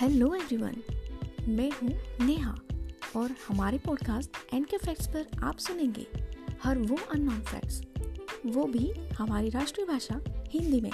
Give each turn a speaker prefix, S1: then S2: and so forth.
S1: Hello everyone मैं हूँ नेहा और हमारे पॉडकास्ट एन के फैक्ट्स पर आप सुनेंगे हर वो अननोन फैक्ट्स वो भी हमारी राष्ट्रीय भाषा हिंदी में।